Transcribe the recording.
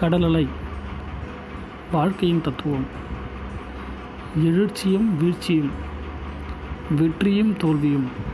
கடலலை வாழ்க்கையின் தத்துவம். எழுச்சியும் வீழ்ச்சியும் வெற்றியும் தோல்வியும்.